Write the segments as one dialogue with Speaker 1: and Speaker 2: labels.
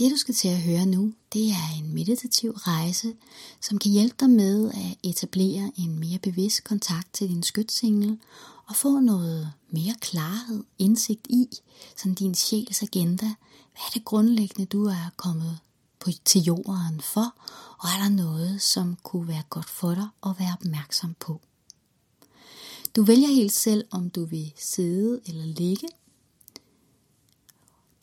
Speaker 1: Det du skal til at høre nu, det er en meditativ rejse, som kan hjælpe dig med at etablere en mere bevidst kontakt til din skytsengel og få noget mere klarhed, indsigt i, sådan din sjæls agenda. Hvad er det grundlæggende, du er kommet på, til jorden for, og er der noget, som kunne være godt for dig at være opmærksom på. Du vælger helt selv, om du vil sidde eller ligge,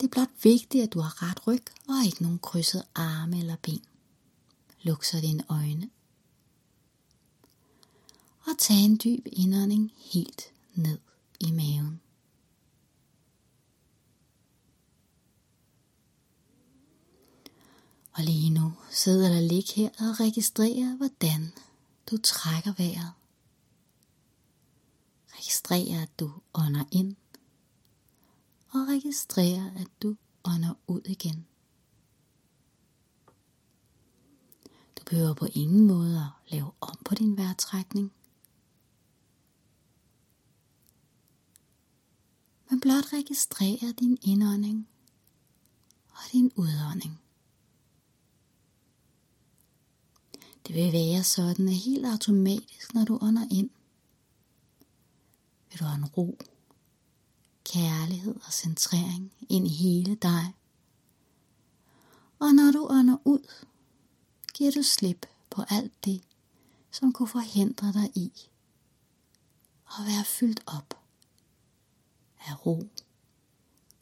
Speaker 1: det er blot vigtigt, at du har ret ryg og ikke nogen krydset arme eller ben. Luk så dine øjne. Og tag en dyb indånding helt ned i maven. Og lige nu sidder eller lig her og registrerer, hvordan du trækker vejret. Registrer, at du ånder ind og registrere, at du ånder ud igen. Du behøver på ingen måde at lave om på din vejrtrækning. Men blot registrere din indånding og din udånding. Det vil være sådan, at helt automatisk, når du ånder ind, vil du have en ro kærlighed og centrering ind i hele dig. Og når du ånder ud, giver du slip på alt det, som kunne forhindre dig i at være fyldt op af ro,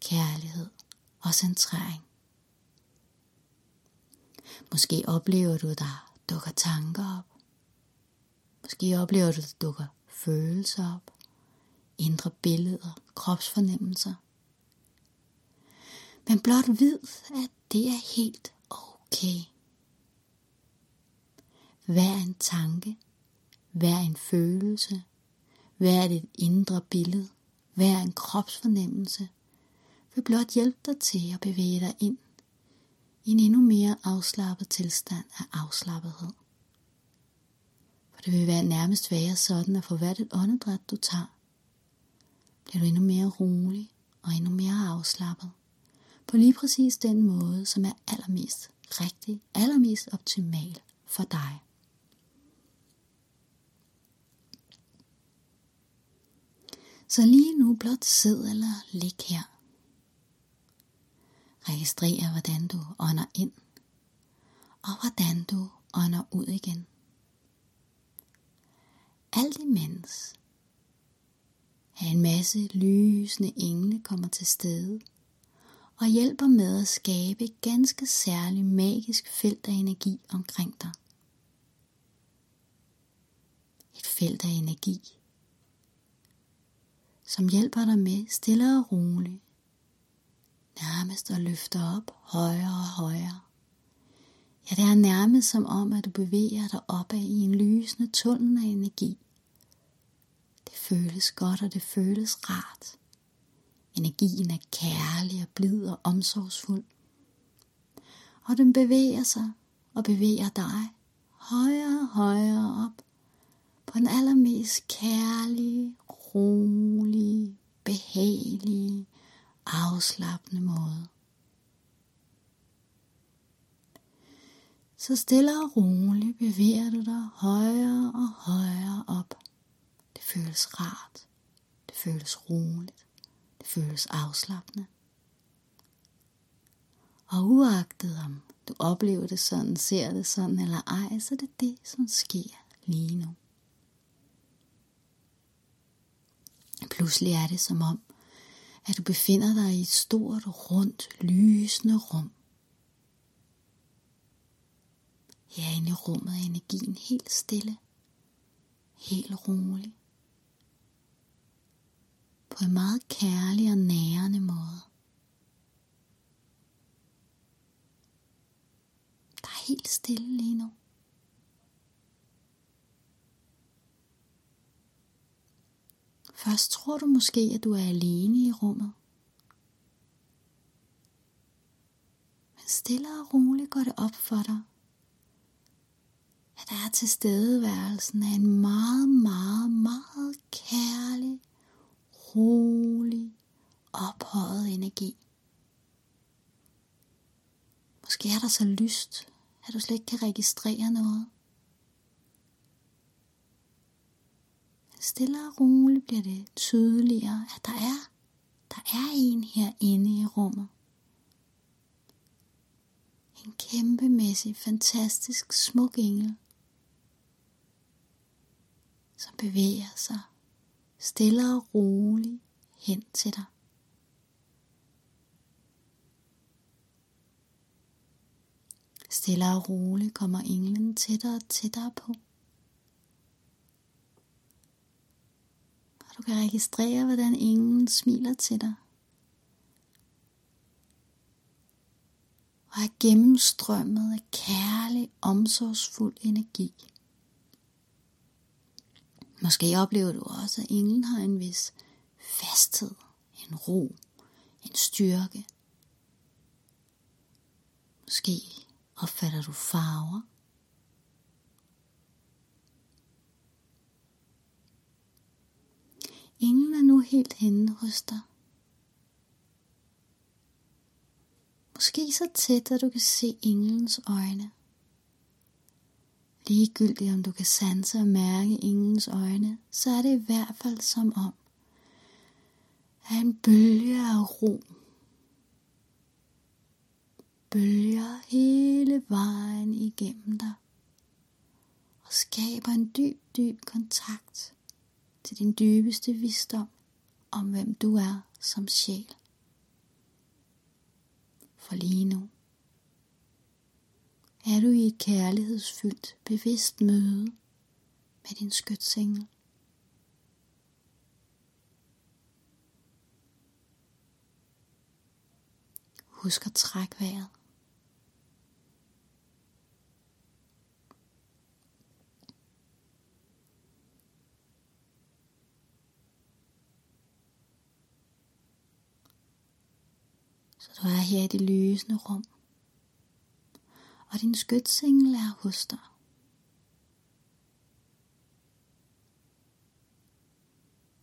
Speaker 1: kærlighed og centrering. Måske oplever du, der dukker tanker op. Måske oplever du, der dukker følelser op indre billeder, kropsfornemmelser. Men blot vid, at det er helt okay. Hver en tanke, hver en følelse, hver et indre billede, hver en kropsfornemmelse, vil blot hjælpe dig til at bevæge dig ind i en endnu mere afslappet tilstand af afslappethed. For det vil være nærmest være sådan, at for hvert et åndedræt du tager, bliver du endnu mere rolig og endnu mere afslappet. På lige præcis den måde, som er allermest rigtig, allermest optimal for dig. Så lige nu blot sid eller lig her. Registrer, hvordan du ånder ind, og hvordan du ånder ud igen. Alt imens at en masse lysende engle kommer til stede og hjælper med at skabe et ganske særligt magisk felt af energi omkring dig. Et felt af energi, som hjælper dig med stille og roligt, nærmest at løfte op højere og højere. Ja, det er nærmest som om, at du bevæger dig opad i en lysende tunnel af energi, føles godt, og det føles rart. Energien er kærlig og blid og omsorgsfuld. Og den bevæger sig og bevæger dig højere og højere op på den allermest kærlige, rolige, behagelige, afslappende måde. Så stille og roligt bevæger du dig højere og højere op føles rart. Det føles roligt. Det føles afslappende. Og uagtet om du oplever det sådan, ser det sådan eller ej, så er det det, som sker lige nu. Pludselig er det som om, at du befinder dig i et stort, rundt, lysende rum. Herinde i rummet er energien helt stille, helt rolig på en meget kærlig og nærende måde. Der er helt stille lige nu. Først tror du måske, at du er alene i rummet. Men stille og roligt går det op for dig, at der er tilstedeværelsen af en meget, meget, meget kærlig ro, det er der så lyst, at du slet ikke kan registrere noget. Stille og roligt bliver det tydeligere, at der er, der er en herinde i rummet. En kæmpemæssig, fantastisk smuk engel, som bevæger sig stille og roligt hen til dig. Stille og roligt kommer englen tættere og tættere på. Og du kan registrere, hvordan englen smiler til dig. Og er gennemstrømmet af kærlig, omsorgsfuld energi. Måske oplever du også, at englen har en vis fasthed, en ro, en styrke. Måske opfatter du farver. Ah. Ingen er nu helt henne hos dig. Måske så tæt, at du kan se englens øjne. Ligegyldigt om du kan sanse og mærke englens øjne, så er det i hvert fald som om, at en bølge af ro bølger hele vejen igennem dig og skaber en dyb, dyb kontakt til din dybeste visdom om, hvem du er som sjæl. For lige nu er du i et kærlighedsfyldt, bevidst møde med din skytsengel. Husk at trække vejret. Så du er her i det lysende rum. Og din skytsengel er hos dig.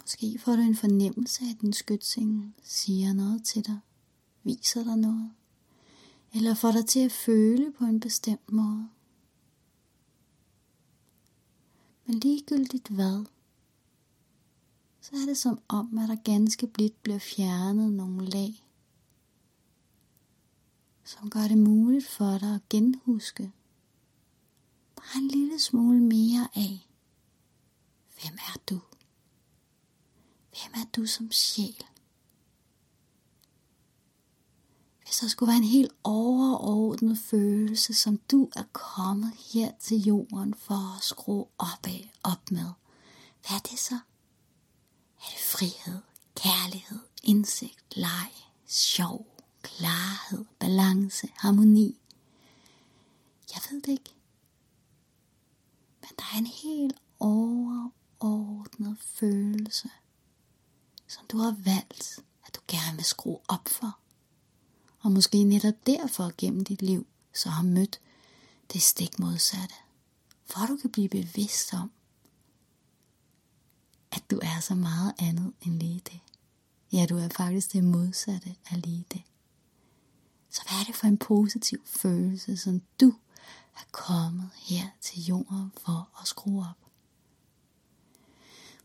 Speaker 1: Måske får du en fornemmelse af, at din skytsengel siger noget til dig, viser dig noget, eller får dig til at føle på en bestemt måde. Men ligegyldigt hvad, så er det som om, at der ganske blidt bliver fjernet nogle lag som gør det muligt for dig at genhuske bare en lille smule mere af, hvem er du? Hvem er du som sjæl? Hvis der skulle være en helt overordnet følelse, som du er kommet her til jorden for at skrue op af, op med, hvad er det så? Er det frihed, kærlighed, indsigt, leg, sjov, klarhed, balance, harmoni. Jeg ved det ikke. Men der er en helt overordnet følelse, som du har valgt, at du gerne vil skrue op for. Og måske netop derfor gennem dit liv, så har mødt det stik modsatte. For du kan blive bevidst om, at du er så meget andet end lige det. Ja, du er faktisk det modsatte af lige det. Så hvad er det for en positiv følelse, som du er kommet her til jorden for at skrue op?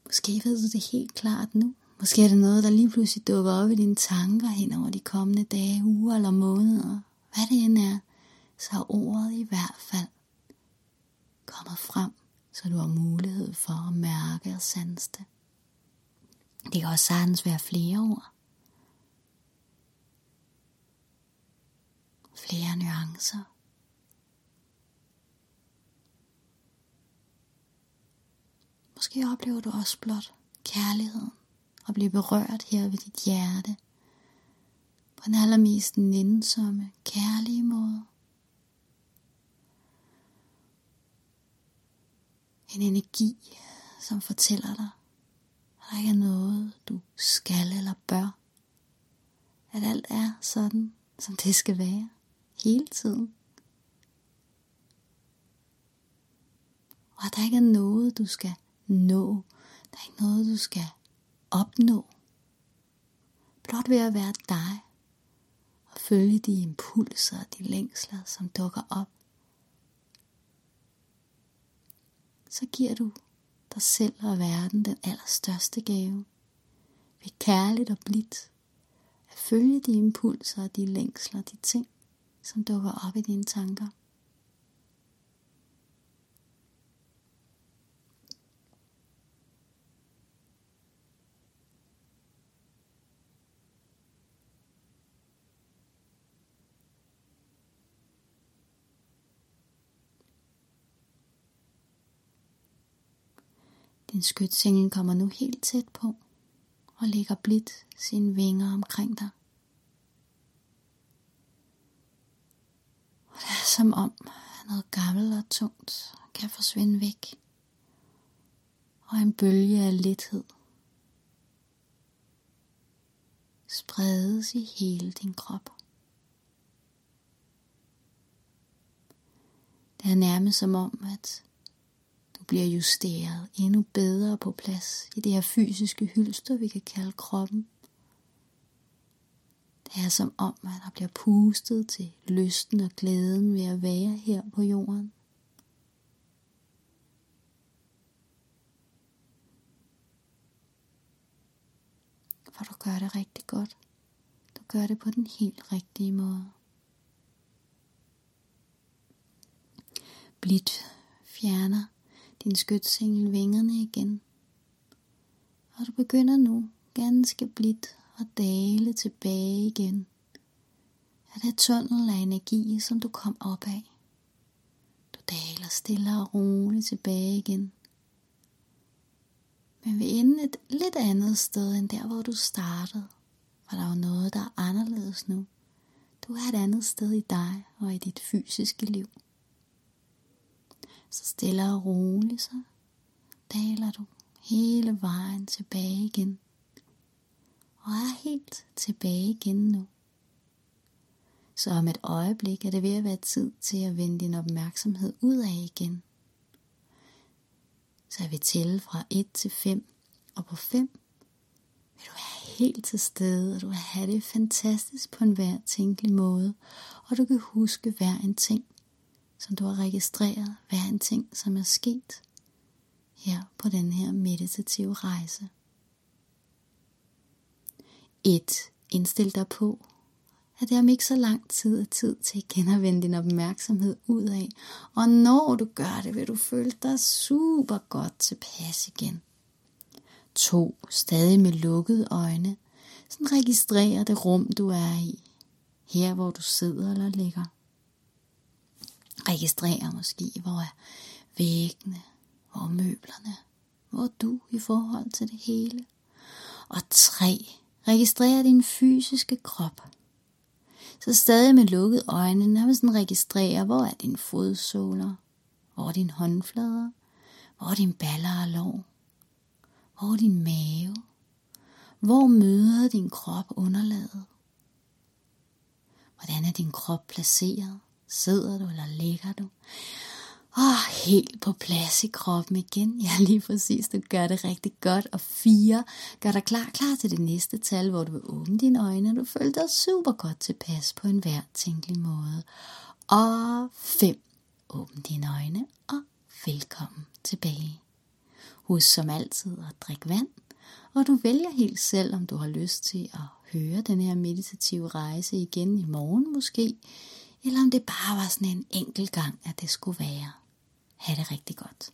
Speaker 1: Måske ved du det helt klart nu. Måske er det noget, der lige pludselig dukker op i dine tanker hen over de kommende dage, uger eller måneder. Hvad det end er, så er ordet i hvert fald kommet frem, så du har mulighed for at mærke og sanse det. Det kan også sagtens være flere ord. Flere nuancer. Måske oplever du også blot kærligheden og blive berørt her ved dit hjerte på den allermest nænsomme, kærlige måde. En energi, som fortæller dig, at der ikke er noget, du skal eller bør. At alt er sådan, som det skal være hele tiden. Og der ikke er noget, du skal nå. Der er ikke noget, du skal opnå. Blot ved at være dig og følge de impulser og de længsler, som dukker op, så giver du dig selv og verden den allerstørste gave ved kærligt og blidt at følge de impulser og de længsler, de ting, som dukker op i dine tanker. Din skytsengel kommer nu helt tæt på og lægger blidt sine vinger omkring dig. Og det er som om noget gammelt og tungt kan forsvinde væk. Og en bølge af lethed spredes i hele din krop. Det er nærmest som om, at du bliver justeret endnu bedre på plads i det her fysiske hylster, vi kan kalde kroppen. Det er som om, at der bliver pustet til lysten og glæden ved at være her på jorden. For du gør det rigtig godt. Du gør det på den helt rigtige måde. Blidt fjerner din skytsengel vingerne igen. Og du begynder nu ganske blidt og dale tilbage igen af det tunnel af energi, som du kom op af. Du daler stille og roligt tilbage igen. Men vi ender et lidt andet sted end der, hvor du startede. For der er jo noget, der er anderledes nu. Du er et andet sted i dig og i dit fysiske liv. Så stille og roligt, så daler du hele vejen tilbage igen. Og er helt tilbage igen nu. Så om et øjeblik er det ved at være tid til at vende din opmærksomhed ud af igen. Så jeg vil tælle fra 1 til 5, og på 5 vil du være helt til stede, og du vil have det fantastisk på en hver tænkelig måde, og du kan huske hver en ting, som du har registreret hver en ting, som er sket her på den her meditative rejse. 1. Indstil dig på, at det er om ikke så lang tid er tid til igen at vende din opmærksomhed ud af, og når du gør det, vil du føle dig super godt tilpas igen. 2. Stadig med lukkede øjne, sådan registrerer det rum, du er i, her hvor du sidder eller ligger. Registrer måske, hvor er væggene, hvor er møblerne, hvor er du i forhold til det hele. Og tre, Registrer din fysiske krop. Så stadig med lukkede øjne, nærmest sådan registrere, hvor er dine fodsåler, hvor er dine håndflader, hvor er dine baller og lår, hvor er din mave, hvor møder din krop underlaget. Hvordan er din krop placeret? Sidder du eller ligger du? Åh, oh, helt på plads i kroppen igen. Ja, lige præcis. Du gør det rigtig godt. Og fire, gør dig klar, klar til det næste tal, hvor du vil åbne dine øjne, og du føler dig super godt tilpas på en hver tænkelig måde. Og fem, åbn dine øjne, og velkommen tilbage. Husk som altid at drikke vand, og du vælger helt selv, om du har lyst til at høre den her meditative rejse igen i morgen måske, eller om det bare var sådan en enkelt gang, at det skulle være. Ha' det rigtig godt.